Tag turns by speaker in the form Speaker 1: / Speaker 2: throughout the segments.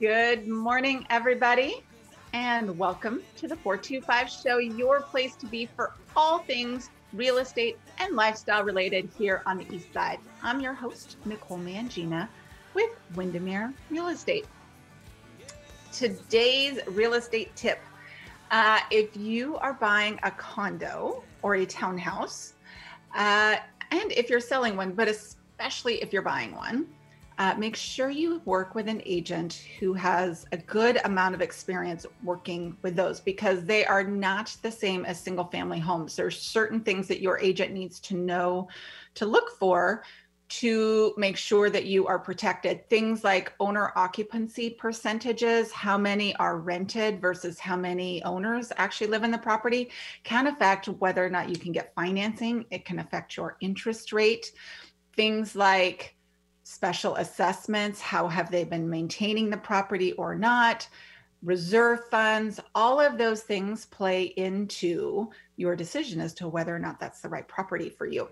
Speaker 1: Good morning, everybody, and welcome to the 425 Show, your place to be for all things real estate and lifestyle related here on the East Side. I'm your host, Nicole Mangina with Windermere Real Estate. Today's real estate tip uh, if you are buying a condo or a townhouse, uh, and if you're selling one, but especially if you're buying one, uh, make sure you work with an agent who has a good amount of experience working with those because they are not the same as single family homes. There's certain things that your agent needs to know to look for to make sure that you are protected. Things like owner occupancy percentages, how many are rented versus how many owners actually live in the property, can affect whether or not you can get financing. It can affect your interest rate. Things like special assessments, how have they been maintaining the property or not, reserve funds, all of those things play into your decision as to whether or not that's the right property for you.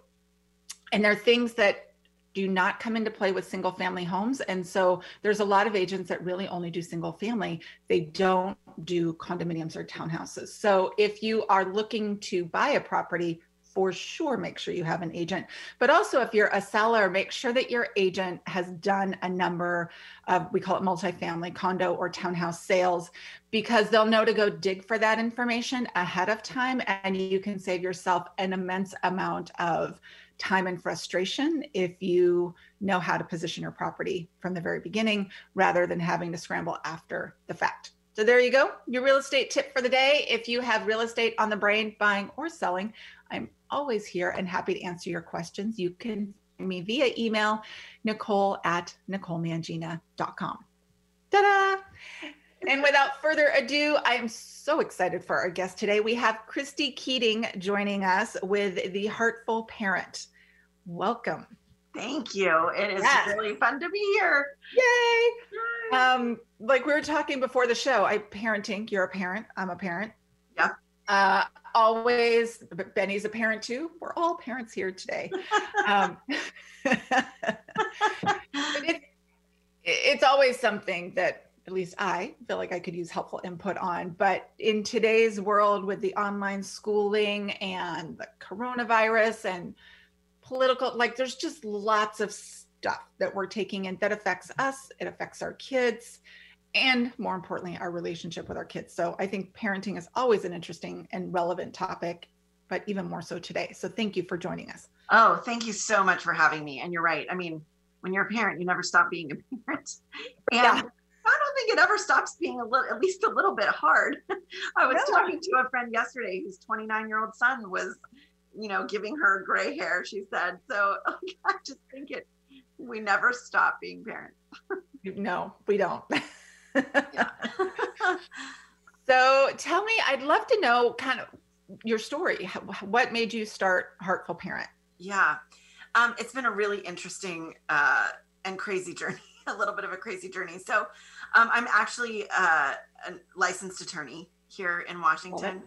Speaker 1: And there are things that do not come into play with single family homes. And so there's a lot of agents that really only do single family. They don't do condominiums or townhouses. So if you are looking to buy a property, for sure make sure you have an agent. But also, if you're a seller, make sure that your agent has done a number of, we call it multifamily condo or townhouse sales, because they'll know to go dig for that information ahead of time. And you can save yourself an immense amount of time and frustration if you know how to position your property from the very beginning rather than having to scramble after the fact. So there you go, your real estate tip for the day. If you have real estate on the brain, buying or selling, I'm always here and happy to answer your questions. You can find me via email, nicole at nicolemangina.com. Ta-da! And without further ado, I am so excited for our guest today. We have Christy Keating joining us with the Heartful Parent. Welcome.
Speaker 2: Thank you. It is yes. really fun to be here.
Speaker 1: Yay. Yay. Um, like we were talking before the show, I parenting, you're a parent, I'm a parent.
Speaker 2: Yeah.
Speaker 1: Uh, always, Benny's a parent too. We're all parents here today. um, it, it's always something that at least I feel like I could use helpful input on. But in today's world with the online schooling and the coronavirus and political, like there's just lots of stuff that we're taking in that affects us, it affects our kids, and more importantly, our relationship with our kids. So I think parenting is always an interesting and relevant topic, but even more so today. So thank you for joining us.
Speaker 2: Oh, thank you so much for having me. And you're right. I mean, when you're a parent, you never stop being a parent. And yeah. I don't think it ever stops being a little, at least a little bit hard. I was really? talking to a friend yesterday whose 29 year old son was, you know, giving her gray hair. She said, so like, I just think it, we never stop being parents.
Speaker 1: no, we don't. so tell me, I'd love to know kind of your story. What made you start Heartful Parent?
Speaker 2: Yeah, um, it's been a really interesting uh, and crazy journey. a little bit of a crazy journey. So, um, I'm actually uh, a licensed attorney here in Washington.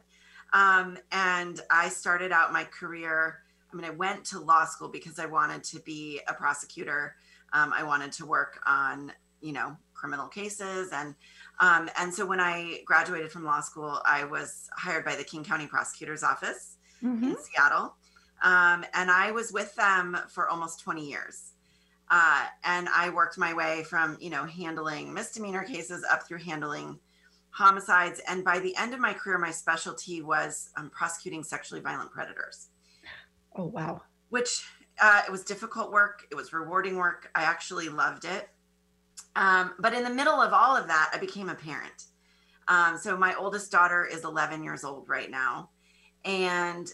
Speaker 2: Um, and I started out my career. I mean, I went to law school because I wanted to be a prosecutor. Um, I wanted to work on, you know, criminal cases, and um, and so when I graduated from law school, I was hired by the King County Prosecutor's Office mm-hmm. in Seattle, um, and I was with them for almost 20 years. Uh, and I worked my way from, you know, handling misdemeanor cases up through handling homicides. And by the end of my career, my specialty was um, prosecuting sexually violent predators.
Speaker 1: Oh, wow.
Speaker 2: Which uh, it was difficult work. It was rewarding work. I actually loved it. Um, but in the middle of all of that, I became a parent. Um, so my oldest daughter is 11 years old right now. And,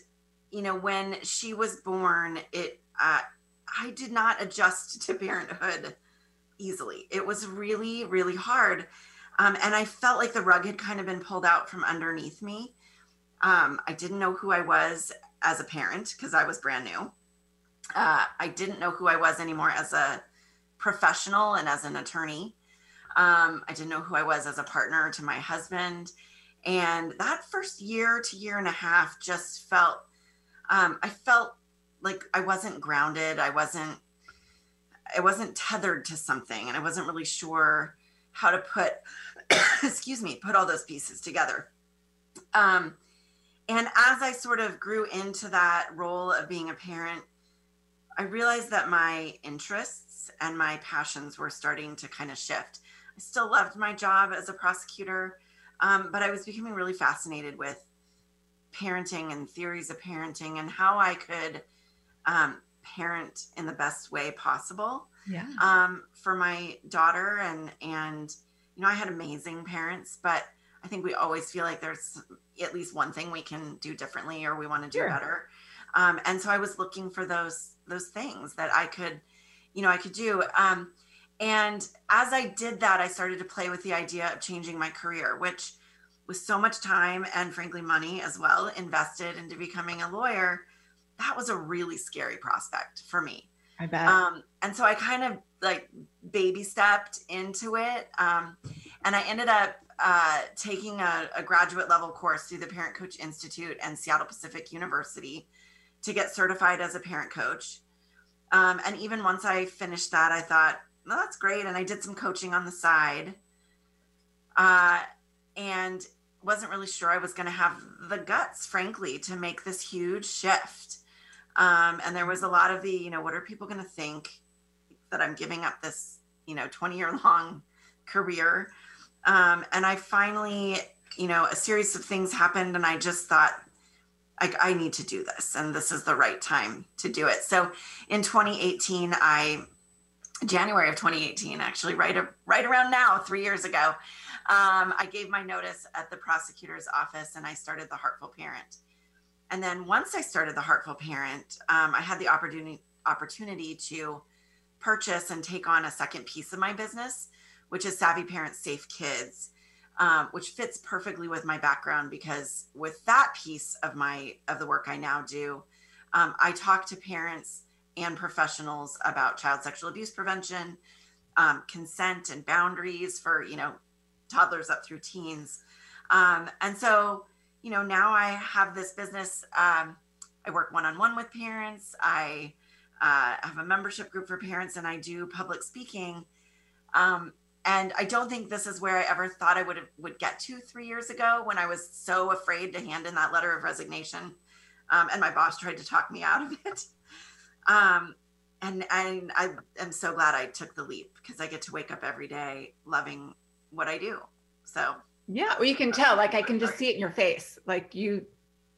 Speaker 2: you know, when she was born, it, uh, I did not adjust to parenthood easily. It was really, really hard. Um, and I felt like the rug had kind of been pulled out from underneath me. Um, I didn't know who I was as a parent because I was brand new. Uh, I didn't know who I was anymore as a professional and as an attorney. Um, I didn't know who I was as a partner to my husband. And that first year to year and a half just felt, um, I felt like I wasn't grounded. I wasn't, I wasn't tethered to something and I wasn't really sure, how to put excuse me put all those pieces together. Um, and as i sort of grew into that role of being a parent i realized that my interests and my passions were starting to kind of shift. I still loved my job as a prosecutor um, but i was becoming really fascinated with parenting and theories of parenting and how i could um, parent in the best way possible
Speaker 1: Yeah.
Speaker 2: um, for my daughter and and you know i had amazing parents but i think we always feel like there's at least one thing we can do differently or we want to do
Speaker 1: Sure.
Speaker 2: better um, and so i was looking for those those things that i could you know i could do um, and as i did that i started to play with the idea of changing my career which with so much time and frankly money as well invested into becoming a lawyer that was a really scary prospect for me
Speaker 1: I bet.
Speaker 2: um, and so I kind of like baby stepped into it. Um, and I ended up uh, taking a, a graduate level course through the Parent Coach Institute and Seattle Pacific University to get certified as a parent coach. Um, and even once I finished that, I thought, well, that's great. And I did some coaching on the side. Uh, and wasn't really sure I was going to have the guts, frankly, to make this huge shift. Um, and there was a lot of the, you know, what are people going to think that I'm giving up this, you know, 20 year long career? Um, and I finally, you know, a series of things happened, and I just thought, I, I need to do this, and this is the right time to do it. So in 2018, I, January of 2018, actually, right, right around now, three years ago, um, I gave my notice at the prosecutor's office and I started the Heartful Parent. And then once I started the Heartful Parent, um, I had the opportunity opportunity to purchase and take on a second piece of my business, which is Savvy Parents Safe Kids, um, which fits perfectly with my background because with that piece of my of the work I now do, um, I talk to parents and professionals about child sexual abuse prevention, um, consent, and boundaries for you know toddlers up through teens. Um, and so, you know, now I have this business. Um, I work one on one with parents. I uh, have a membership group for parents, and I do public speaking. Um, and I don't think this is where I ever thought I would would get to three years ago when I was so afraid to hand in that letter of resignation, um, and my boss tried to talk me out of it. Um, and and I am so glad I took the leap because I get to wake up every day loving what I do. So
Speaker 1: yeah. Well, you can tell, like, I can just see it in your face. Like, you,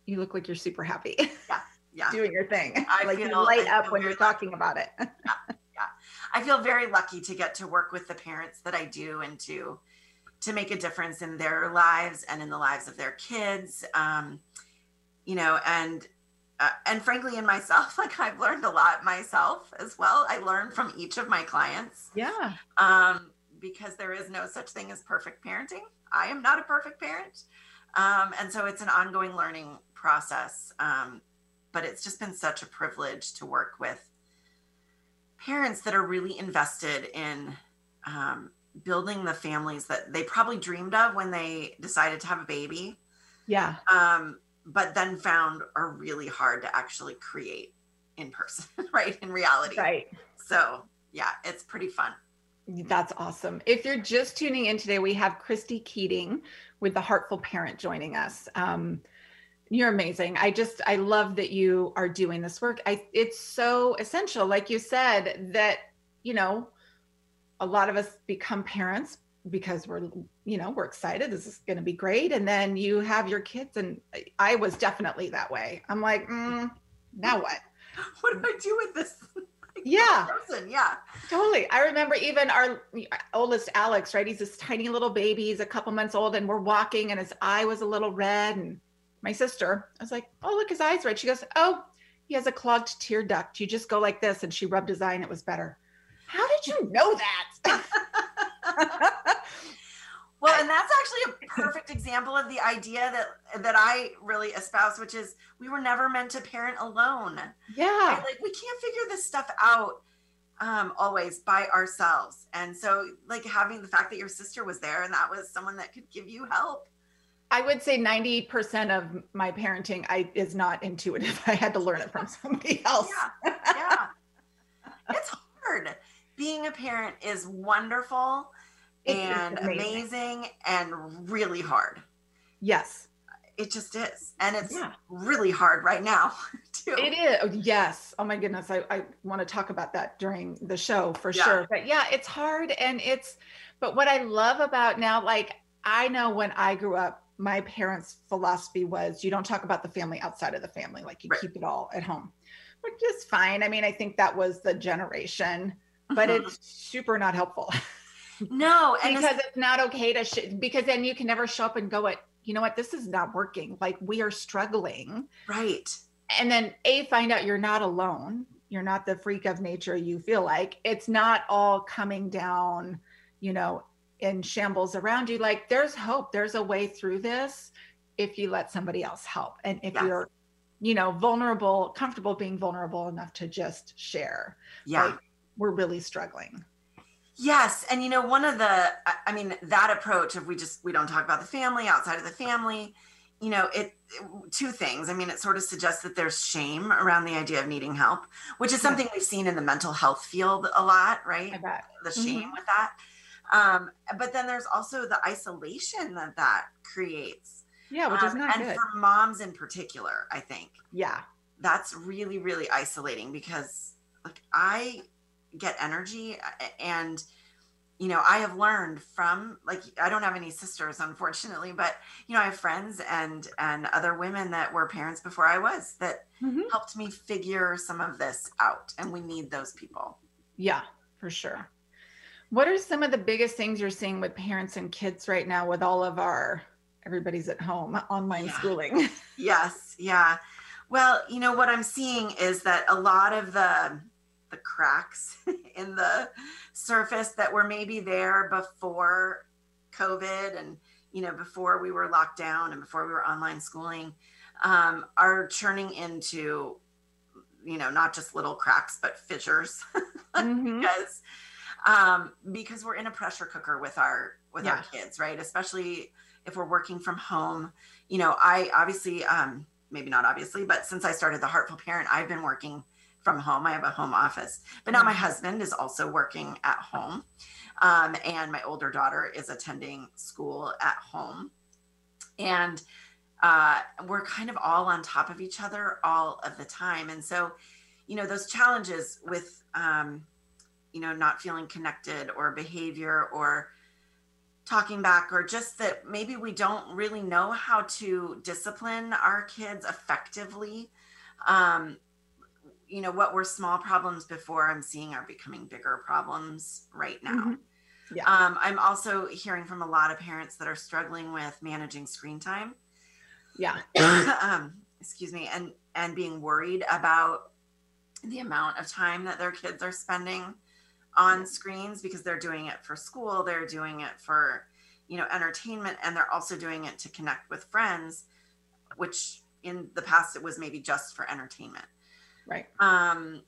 Speaker 1: you look like you're super happy
Speaker 2: yeah, yeah.
Speaker 1: doing your thing.
Speaker 2: I
Speaker 1: like, you light
Speaker 2: I
Speaker 1: up when you're talking about it. yeah, yeah.
Speaker 2: I feel very lucky to get to work with the parents that I do and to to make a difference in their lives and in the lives of their kids. Um, you know, and uh, and frankly, in myself, like I've learned a lot myself as well. I learn from each of my clients.
Speaker 1: yeah.
Speaker 2: um, because there is no such thing as perfect parenting. I am not a perfect parent. Um, and so it's an ongoing learning process. Um, but it's just been such a privilege to work with parents that are really invested in um, building the families that they probably dreamed of when they decided to have a baby,
Speaker 1: Yeah.
Speaker 2: um, but then found are really hard to actually create in person, right? In reality.
Speaker 1: Right.
Speaker 2: So, yeah, it's pretty fun.
Speaker 1: That's awesome. If you're just tuning in today, we have Christy Keating with the Heartful Parent joining us. Um, you're amazing. I just I love that you are doing this work. I it's so essential, like you said, that you know, a lot of us become parents because we're you know we're excited. This is going to be great, and then you have your kids, and I- was definitely that way. I'm like, mm, now what?
Speaker 2: what do I do with this?
Speaker 1: Yeah.
Speaker 2: person? Yeah.
Speaker 1: Totally. I remember even our oldest Alex, right? He's this tiny little baby. He's a couple months old, and we're walking, and his eye was a little red. And my sister, I was like, "Oh, look, his eye's red." She goes, "Oh, he has a clogged tear duct. You just go like this." And she rubbed his eye, and it was better. How did you know that?
Speaker 2: Well, and that's actually a perfect example of the idea that that I really espouse, which is we were never meant to parent alone.
Speaker 1: yeah.
Speaker 2: Right? Like we can't figure this stuff out um, always by ourselves. And so, like having the fact that your sister was there and that was someone that could give you help.
Speaker 1: I would say 90% of my parenting I is not intuitive. I had to learn it from somebody else.
Speaker 2: Yeah, yeah. it's hard. Being a parent is wonderful
Speaker 1: It's-
Speaker 2: and amazing. and really hard.
Speaker 1: Yes.
Speaker 2: It just is. And it's
Speaker 1: Yeah.
Speaker 2: really hard right now, too.
Speaker 1: It is. Oh, yes. Oh my goodness. I, I want to talk about that during the show for
Speaker 2: Yeah.
Speaker 1: sure. But yeah, it's hard. And it's, but what I love about now, like, I know when I grew up, my parents' philosophy was you don't talk about the family outside of the family, like, you
Speaker 2: Right.
Speaker 1: keep it all at home, which is fine. I mean, I think that was the generation, but
Speaker 2: Mhm.
Speaker 1: it's super not helpful
Speaker 2: no, and
Speaker 1: because it's not okay to, sh- because then you can never show up and go, at, you know what, this is not working. Like, we are struggling
Speaker 2: right.
Speaker 1: and then a find out you're not alone you're not the freak of nature you feel like it's not all coming down you know in shambles around you like there's hope there's a way through this if you let somebody else help and if
Speaker 2: Yes.
Speaker 1: you're you know vulnerable comfortable being vulnerable enough to just share
Speaker 2: Yeah.
Speaker 1: like we're really struggling
Speaker 2: Yes, and you know, one of the, I- mean, that approach of we just we don't talk about the family outside of the family. You know, it, it- two things. I mean, it sort of suggests that there's shame around the idea of needing help, which is something we've seen in the mental health field a lot,
Speaker 1: i
Speaker 2: right?
Speaker 1: bet
Speaker 2: The
Speaker 1: Mhm.
Speaker 2: shame with that. Um, but then there's also the isolation that that creates,
Speaker 1: yeah which is
Speaker 2: Um,
Speaker 1: not
Speaker 2: and
Speaker 1: good
Speaker 2: for moms in particular, I think
Speaker 1: yeah
Speaker 2: that's really really isolating because like i get energy and you know i have learned from like i don't have any sisters unfortunately but you know i have friends and and other women that were parents before i was that
Speaker 1: Mhm.
Speaker 2: helped me figure some of this out and we need those people
Speaker 1: Yeah, for sure. What are some of the biggest things you're seeing with parents and kids right now with all of our everybody's at home online
Speaker 2: Yeah.
Speaker 1: schooling?
Speaker 2: Yes, yeah. Well, you know what I'm seeing is that a lot of the the cracks in the surface that were maybe there before COVID and you know before we were locked down and before we were online schooling um, are churning into you know not just little cracks but fissures
Speaker 1: Mhm.
Speaker 2: because um, because we're in a pressure cooker with our with our kids, right? Especially if we're working from home. You know, I obviously um, maybe not obviously, but since I started the Heartful Parent, I've been working from home. I have a home office, but now my
Speaker 1: Mhm.
Speaker 2: husband is also working at home, um, and my older daughter is attending school at home, and uh, we're kind of all on top of each other all of the time, and so you know those challenges with um, you know not feeling connected or behavior or talking back or just that maybe we don't really know how to discipline our kids effectively um, you know what were small problems before i'm seeing are becoming bigger problems right now
Speaker 1: Mhm. Yeah.
Speaker 2: um, i'm also hearing from a lot of parents that are struggling with managing screen time
Speaker 1: Yeah.
Speaker 2: um, excuse me, and and being worried about the amount of time that their kids are spending on screens because they're doing it for school, they're doing it for you know entertainment, and they're also doing it to connect with friends, which in the past it was maybe just for entertainment.
Speaker 1: Right.
Speaker 2: Um,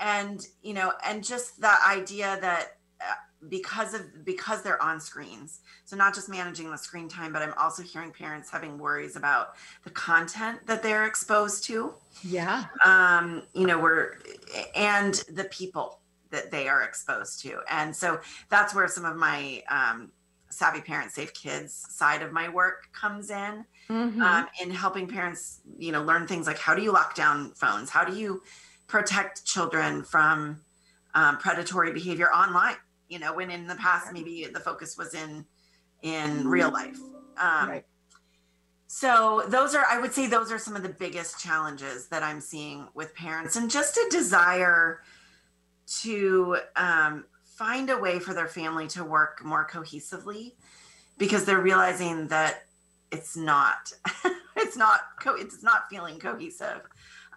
Speaker 2: and you know, and just the idea that uh, because of because they're on screens so not just managing the screen time but i'm also hearing parents having worries about the content that they're exposed to
Speaker 1: Yeah.
Speaker 2: um you know we're and the people that they are exposed to and so that's where some of my um savvy parents safe kids side of my work comes in
Speaker 1: Mhm.
Speaker 2: um, in helping parents you know learn things like how do you lock down phones? How do you protect children from um, predatory behavior online? You know when in the past maybe the focus was in in real life. Um,
Speaker 1: right.
Speaker 2: so those are i would say those are some of the biggest challenges that i'm seeing with parents and just a desire to um, find a way for their family to work more cohesively because they're realizing that it's not it's not co- it's not feeling cohesive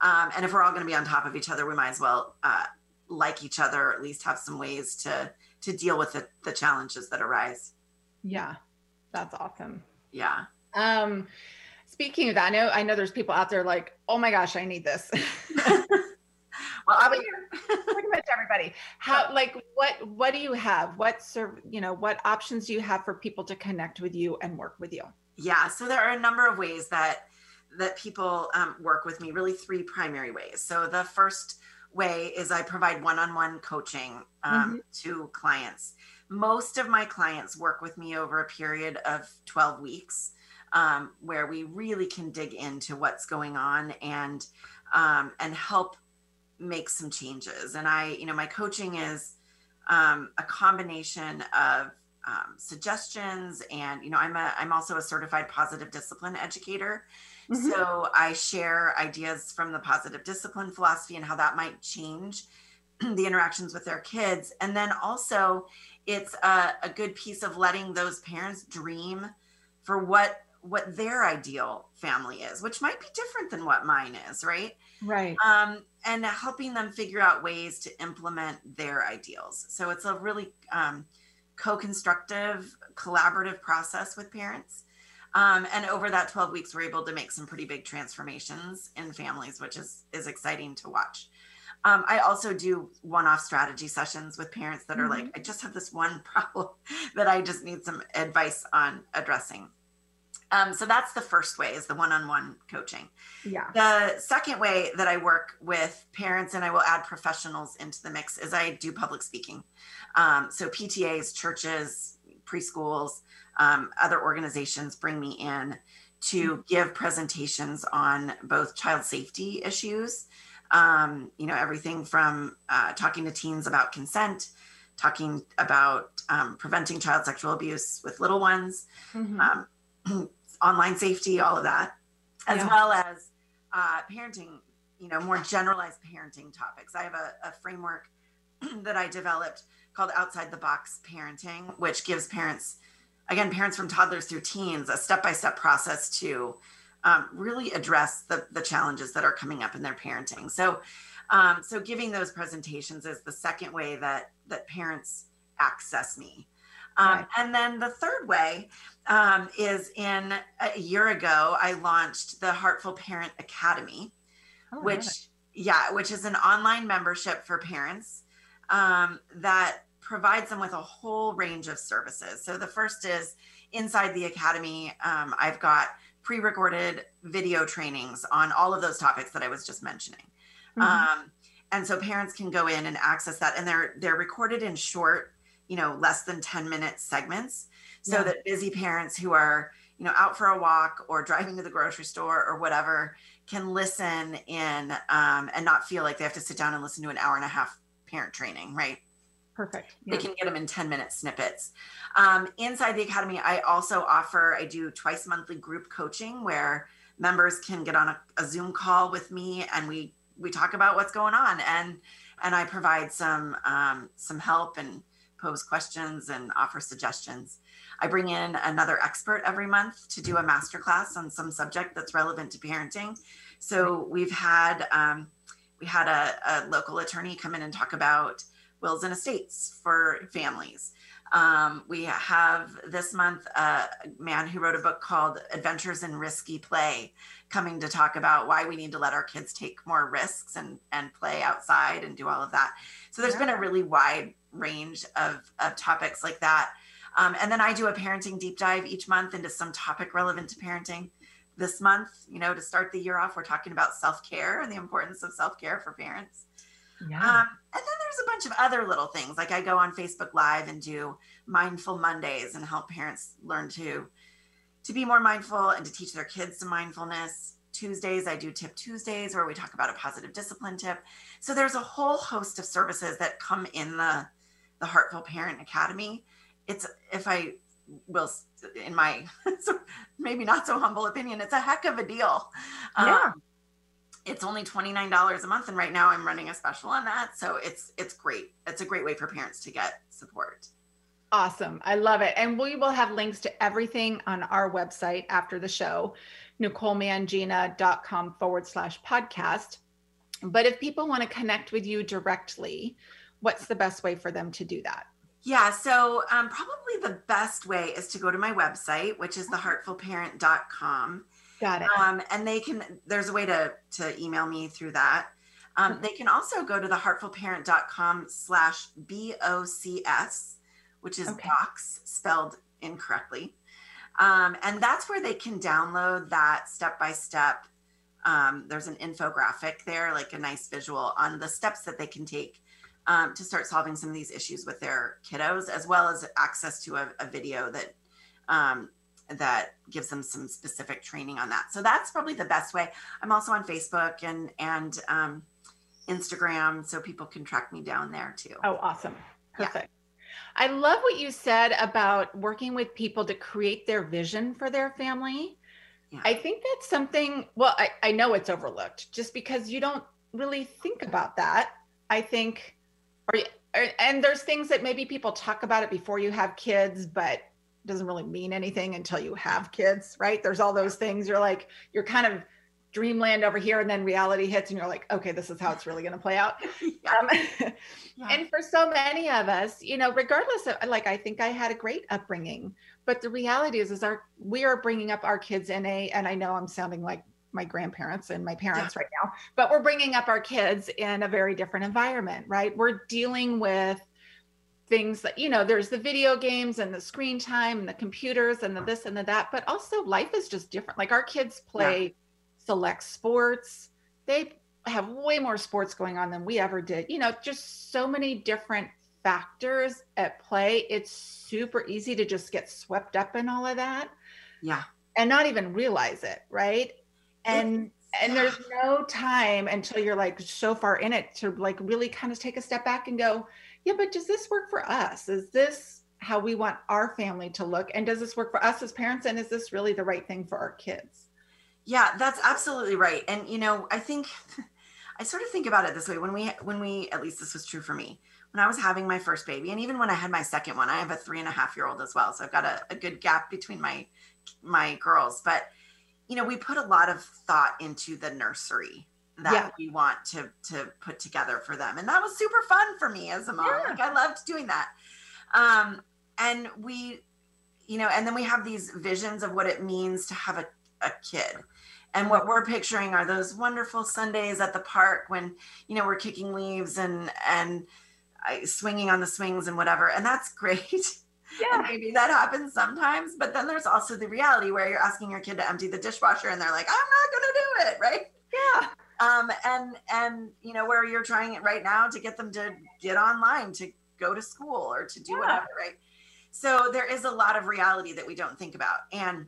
Speaker 2: um, and if we're all going to be on top of each other we might as well uh, like each other or at least have some ways to to deal with the, the challenges that arise
Speaker 1: Yeah. That's awesome.
Speaker 2: yeah
Speaker 1: Um, speaking of that, I know I know there's people out there like, oh my gosh, I need this.
Speaker 2: well i'll be here
Speaker 1: Pretty much everybody. How like what what do you have? What serve you know, what options do you have for people to connect with you and work with you?
Speaker 2: Yeah, so there are a number of ways that that people um, work with me. Really, three primary ways. So the first way is I provide one-on-one coaching um, to clients. most of my clients work with me over a period of 12 weeks um, where we really can dig into what's going on and um, and help make some changes and i you know my coaching is um, a combination of um, suggestions and you know i'm a i'm also a certified positive discipline educator. Mm-hmm. so i share ideas from the positive discipline philosophy and how that might change the interactions with their kids. And then also it's a, a good piece of letting those parents dream for what what their ideal family is which might be different than what mine is right?
Speaker 1: Right.
Speaker 2: Um, and helping them figure out ways to implement their ideals. So it's a really um, co-constructive collaborative process with parents um, and over that 12 weeks we're able to make some pretty big transformations in families which is is exciting to watch um, i also do one-off strategy sessions with parents that are mm-hmm. like i just have this one problem that i just need some advice on addressing um, so that's the first way is the one-on-one coaching.
Speaker 1: Yeah.
Speaker 2: The second way that I work with parents and I will add professionals into the mix is I do public speaking. Um, so PTAs, churches, preschools, um, other organizations bring me in to mm-hmm. give presentations on both child safety issues. Um, you know, everything from uh, talking to teens about consent, talking about um, preventing child sexual abuse with little ones, mm-hmm. Um, online safety, all of that, as yeah. well as uh, parenting, you know, more generalized parenting topics. I have a, a framework that I developed called Outside the Box Parenting, which gives parents, again, parents from toddlers through teens, a step by step process to um, really address the, the challenges that are coming up in their parenting. So, um, so giving those presentations is the second way that that parents access me. Um, right. And then the third way um, is in a year ago, I launched the Heartful Parent Academy, oh, which, yeah, which is an online membership for parents um, that provides them with a whole range of services. So the first is inside the academy, um, I've got pre recorded video trainings on all of those topics that I was just mentioning. Mm-hmm. Um, and so parents can go in and access that and they're they're recorded in short you know less than 10 minute segments so yeah. that busy parents who are you know out for a walk or driving to the grocery store or whatever can listen in um, and not feel like they have to sit down and listen to an hour and a half parent training right
Speaker 1: perfect
Speaker 2: yeah. they can get them in 10 minute snippets um, inside the academy i also offer i do twice monthly group coaching where members can get on a, a zoom call with me and we we talk about what's going on and and i provide some um, some help and pose questions and offer suggestions. I bring in another expert every month to do a masterclass on some subject that's relevant to parenting. So we've had um, we had a, a, local attorney come in and talk about wills and estates for families. Um, we have this month a man who wrote a book called Adventures in Risky Play coming to talk about why we need to let our kids take more risks and, and play outside and do all of that. So there's yeah. been a really wide range of, of topics like that. Um, and then I do a parenting deep dive each month into some topic relevant to parenting. This month, you know, to start the year off, we're talking about self care and the importance of self care for parents. Yeah. Um, and then there's a bunch of other little things. Like I go on Facebook Live and do mindful Mondays and help parents learn to to be more mindful and to teach their kids some mindfulness. Tuesdays, I do Tip Tuesdays where we talk about a positive discipline tip. So there's a whole host of services that come in the the Heartful Parent Academy. It's if I will in my maybe not so humble opinion, it's a heck of a deal. Yeah. Um, it's only $29 a month and right now i'm running a special on that so it's it's great. It's a great way for parents to get support.
Speaker 1: Awesome. I love it. And we will have links to everything on our website after the show nicolemangina.com forward slash podcast. But if people want to connect with you directly what's the best way for them to do that
Speaker 2: yeah, so um, probably the best way is to go to my website, which is theheartfulparent.com.
Speaker 1: Got it.
Speaker 2: Um, and they can, there's a way to, to email me through that. Um, they can also go to theheartfulparent.com slash B-O-C-S, which is okay. box spelled incorrectly. Um, and that's where they can download that step-by-step. Um, there's an infographic there, like a nice visual on the steps that they can take um, to start solving some of these issues with their kiddos, as well as access to a, a video that um, that gives them some specific training on that. So that's probably the best way. I'm also on Facebook and and um, Instagram, so people can track me down there too.
Speaker 1: Oh, awesome! Perfect. Yeah. I love what you said about working with people to create their vision for their family. Yeah. I think that's something, well, I, I know it's overlooked just because you don't really think about that. I think, or, or, and there's things that maybe people talk about it before you have kids, but doesn't really mean anything until you have kids, right? There's all those things you're like, you're kind of dreamland over here and then reality hits and you're like okay this is how it's really going to play out. Um, yeah. and for so many of us you know regardless of like i think i had a great upbringing but the reality is is our we are bringing up our kids in a and i know i'm sounding like my grandparents and my parents yeah. right now but we're bringing up our kids in a very different environment right we're dealing with things that you know there's the video games and the screen time and the computers and the mm. this and the that but also life is just different like our kids play select sports. They have way more sports going on than we ever did. You know, just so many different factors at play. It's super easy to just get swept up in all of that.
Speaker 2: Yeah.
Speaker 1: And not even realize it, right? And and there's no time until you're like so far in it to like really kind of take a step back and go, yeah, but does this work for us? Is this how we want our family to look? And does this work for us as parents? And is this really the right thing for our kids?
Speaker 2: Yeah, that's absolutely right. And you know, I think I sort of think about it this way when we when we at least this was true for me when I was having my first baby, and even when I had my second one, I have a three and a half year old as well, so I've got a, a good gap between my my girls. But you know, we put a lot of thought into the nursery that yeah. we want to to put together for them, and that was super fun for me as a mom. Yeah. Like I loved doing that. Um, and we, you know, and then we have these visions of what it means to have a, a kid and what we're picturing are those wonderful Sundays at the park when, you know, we're kicking leaves and, and swinging on the swings and whatever. And that's great. Yeah. Maybe that happens sometimes, but then there's also the reality where you're asking your kid to empty the dishwasher and they're like, I'm not going to do it. Right.
Speaker 1: Yeah.
Speaker 2: Um, and, and, you know, where you're trying it right now to get them to get online, to go to school or to do yeah. whatever. Right. So there is a lot of reality that we don't think about. And,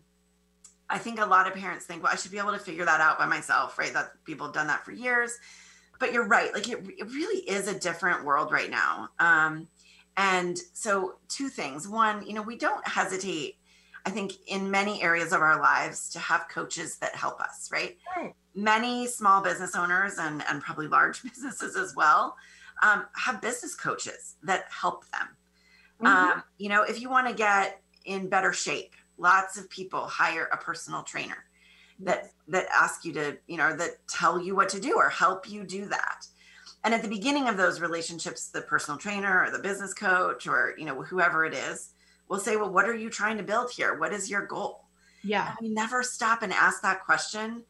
Speaker 2: I think a lot of parents think, well, I should be able to figure that out by myself, right? That people have done that for years. But you're right. Like it, it really is a different world right now. Um, and so, two things. One, you know, we don't hesitate, I think, in many areas of our lives to have coaches that help us, right? right. Many small business owners and, and probably large businesses as well um, have business coaches that help them. Mm-hmm. Um, you know, if you want to get in better shape, lots of people hire a personal trainer that that ask you to you know that tell you what to do or help you do that and at the beginning of those relationships the personal trainer or the business coach or you know whoever it is will say well what are you trying to build here? What is your goal?
Speaker 1: Yeah. And
Speaker 2: we never stop and ask that question.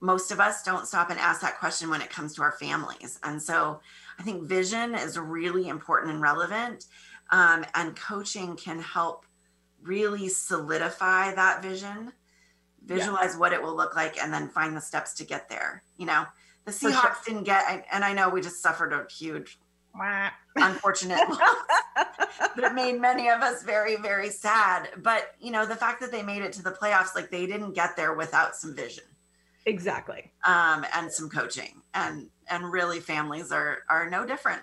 Speaker 2: Most of us don't stop and ask that question when it comes to our families. And so i think vision is really important and relevant um, and coaching can help really solidify that vision, visualize yeah. what it will look like, and then find the steps to get there. You know, the Seahawks sure. didn't get, and I know we just suffered a huge, unfortunate loss that made many of us very, very sad. But, you know, the fact that they made it to the playoffs, like they didn't get there without some vision.
Speaker 1: Exactly.
Speaker 2: Um, and some coaching. And, and really families are, are no different.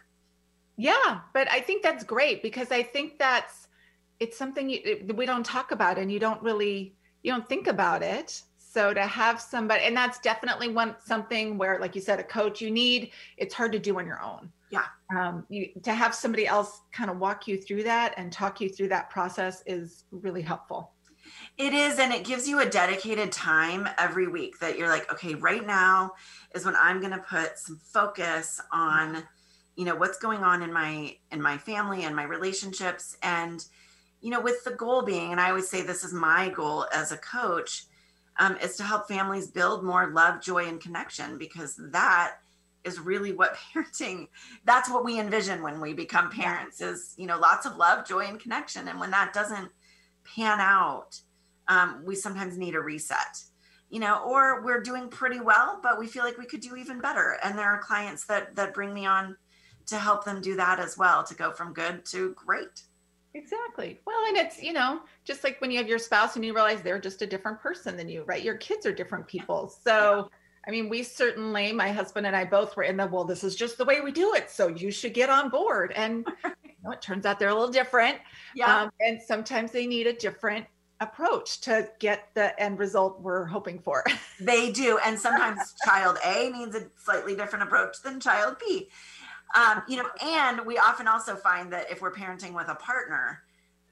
Speaker 1: Yeah. But I think that's great because I think that's, it's something you, we don't talk about and you don't really you don't think about it so to have somebody and that's definitely one something where like you said a coach you need it's hard to do on your own.
Speaker 2: Yeah.
Speaker 1: Um, you, to have somebody else kind of walk you through that and talk you through that process is really helpful.
Speaker 2: It is and it gives you a dedicated time every week that you're like okay right now is when i'm going to put some focus on you know what's going on in my in my family and my relationships. And you know, with the goal being, and I always say this is my goal as a coach, um, is to help families build more love, joy, and connection because that is really what parenting that's what we envision when we become parents is you know lots of love joy and connection. And when that doesn't pan out um, we sometimes need a reset you know or we're doing pretty well but we feel like we could do even better. And there are clients that that bring me on to help them do that as well to go from good to great.
Speaker 1: Exactly. Well, and it's, you know, just like when you have your spouse and you realize they're just a different person than you, right? Your kids are different people. So, I mean, we certainly, my husband and I both were in the, well, this is just the way we do it. So you should get on board. And you know, it turns out they're a little different.
Speaker 2: Yeah.
Speaker 1: Um, and sometimes they need a different approach to get the end result we're hoping for.
Speaker 2: They do. And sometimes child A needs a slightly different approach than child B. Um, you know, and we often also find that if we're parenting with a partner,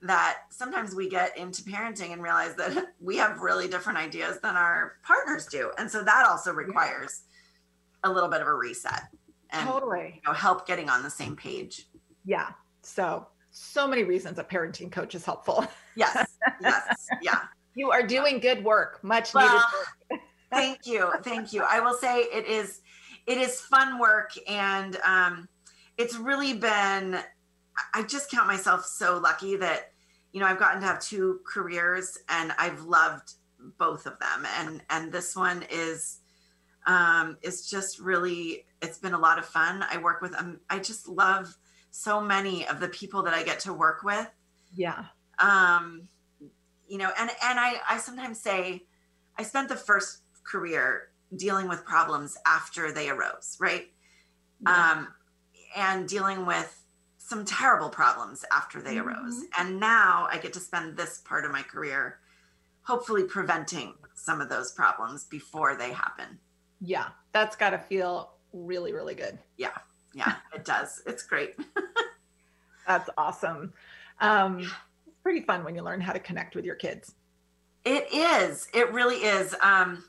Speaker 2: that sometimes we get into parenting and realize that we have really different ideas than our partners do. And so that also requires a little bit of a reset and
Speaker 1: totally.
Speaker 2: you know, help getting on the same page.
Speaker 1: Yeah. So, so many reasons a parenting coach is helpful.
Speaker 2: Yes. Yes. Yeah.
Speaker 1: You are doing good work, much
Speaker 2: Well,
Speaker 1: needed work.
Speaker 2: thank you thank you i will say it is it is fun work and um it's really been i just count myself so lucky that you know i've gotten to have two careers and i've loved both of them and and this one is um is just really it's been a lot of fun i work with um i just love so many of the people that i get to work with
Speaker 1: Yeah.
Speaker 2: um you know and and i i sometimes say i spent the first career dealing with problems after they arose right
Speaker 1: Yeah.
Speaker 2: um and dealing with some terrible problems after they arose
Speaker 1: Mhm.
Speaker 2: and now i get to spend this part of my career hopefully preventing some of those problems before they happen
Speaker 1: yeah. That's got to feel really, really good.
Speaker 2: Yeah, yeah it does it's great
Speaker 1: That's awesome. Um, it's pretty fun when you learn how to connect with your kids.
Speaker 2: It is. It really is. Um,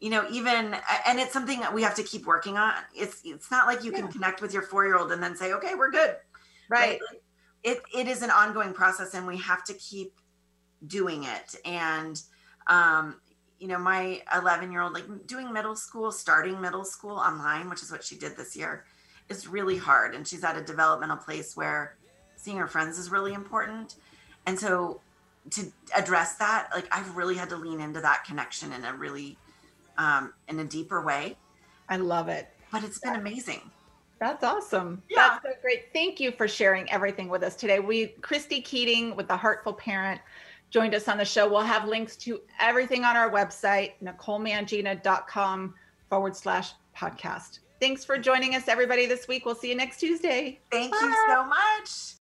Speaker 2: you know, even and it's something that we have to keep working on. It's it's not like you can connect with your four year old and then say, okay, we're good.
Speaker 1: Right.
Speaker 2: It it is an ongoing process and we have to keep doing it. And um, you know, my 11 year old, like doing middle school, starting middle school online, which is what she did this year, is really hard. And she's at a developmental place where seeing her friends is really important. And so to address that, like I've really had to lean into that connection in a really um, in a deeper way.
Speaker 1: I love it.
Speaker 2: But it's been amazing.
Speaker 1: That's awesome.
Speaker 2: Yeah.
Speaker 1: That's so great. Thank you for sharing everything with us today. We, Christy Keating with the Heartful Parent, joined us on the show. We'll have links to everything on our website, NicoleMangina.com forward slash podcast. Thanks for joining us, everybody, this week. We'll see you next Tuesday.
Speaker 2: Thank you so much.